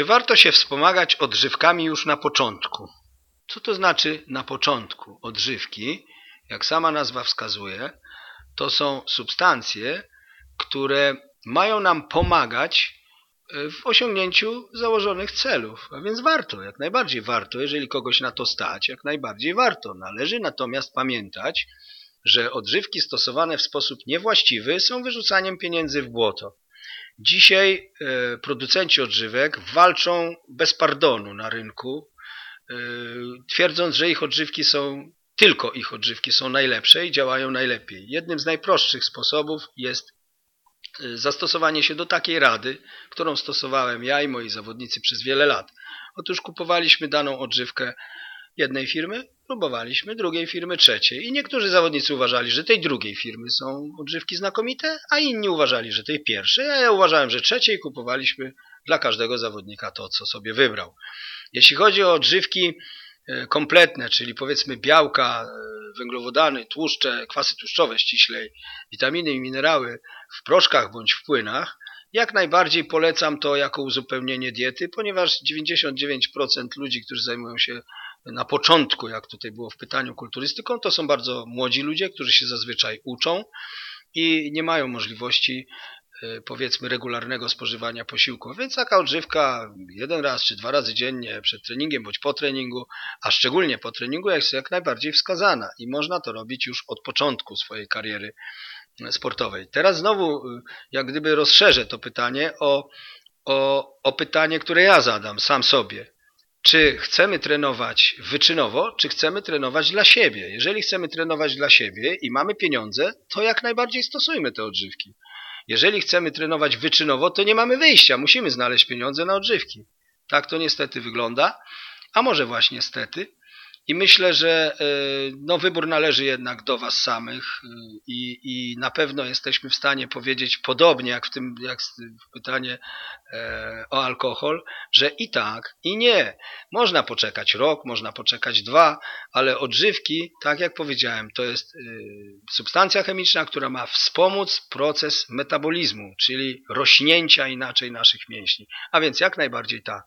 Czy warto się wspomagać odżywkami już na początku? Co to znaczy na początku? Odżywki, jak sama nazwa wskazuje, to są substancje, które mają nam pomagać e, w osiągnięciu założonych celów. A więc warto, jak najbardziej warto, jeżeli kogoś na to stać, jak najbardziej warto. Należy natomiast pamiętać, że odżywki stosowane w sposób niewłaściwy są wyrzucaniem pieniędzy w błoto. Dzisiaj e, producenci odżywek walczą bez pardonu na rynku, e, twierdząc, że ich odżywki są, tylko ich odżywki są najlepsze i działają najlepiej. Jednym z najprostszych sposobów jest e, zastosowanie się do takiej rady, którą stosowałem ja i moi zawodnicy przez wiele lat. Otóż kupowaliśmy daną odżywkę jednej firmy, próbowaliśmy drugiej firmy, trzeciej. I niektórzy zawodnicy uważali, że tej drugiej firmy są odżywki znakomite, a inni uważali, że tej pierwszej, a ja uważałem, że trzeciej kupowaliśmy dla każdego zawodnika to, co sobie wybrał. Jeśli chodzi o odżywki e, kompletne, czyli powiedzmy białka, e, węglowodany, tłuszcze, kwasy tłuszczowe ściślej, witaminy i minerały w proszkach bądź w płynach, jak najbardziej polecam to jako uzupełnienie diety, ponieważ 99% ludzi, którzy zajmują się na początku, jak tutaj było w pytaniu, kulturystyką, to są bardzo młodzi ludzie, którzy się zazwyczaj uczą i nie mają możliwości e, powiedzmy regularnego spożywania posiłków. Więc taka odżywka jeden raz czy dwa razy dziennie przed treningiem bądź po treningu, a szczególnie po treningu jest jak najbardziej wskazana i można to robić już od początku swojej kariery sportowej. Teraz znowu y, jak gdyby rozszerzę to pytanie o, o, o pytanie, które ja zadam sam sobie. Czy chcemy trenować wyczynowo, czy chcemy trenować dla siebie? Jeżeli chcemy trenować dla siebie i mamy pieniądze, to jak najbardziej stosujmy te odżywki. Jeżeli chcemy trenować wyczynowo, to nie mamy wyjścia, musimy znaleźć pieniądze na odżywki. Tak to niestety wygląda, a może właśnie niestety. I myślę, że e, no, wybór należy jednak do Was samych e, i, i na pewno jesteśmy w stanie powiedzieć podobnie jak w tym jak w pytanie e, o alkohol, że i tak, i nie. Można poczekać rok, można poczekać dwa, ale odżywki, tak jak powiedziałem, to jest substancja chemiczna, która ma wspomóc proces metabolizmu, czyli rośnięcia inaczej naszych mięśni. A więc jak najbardziej tak.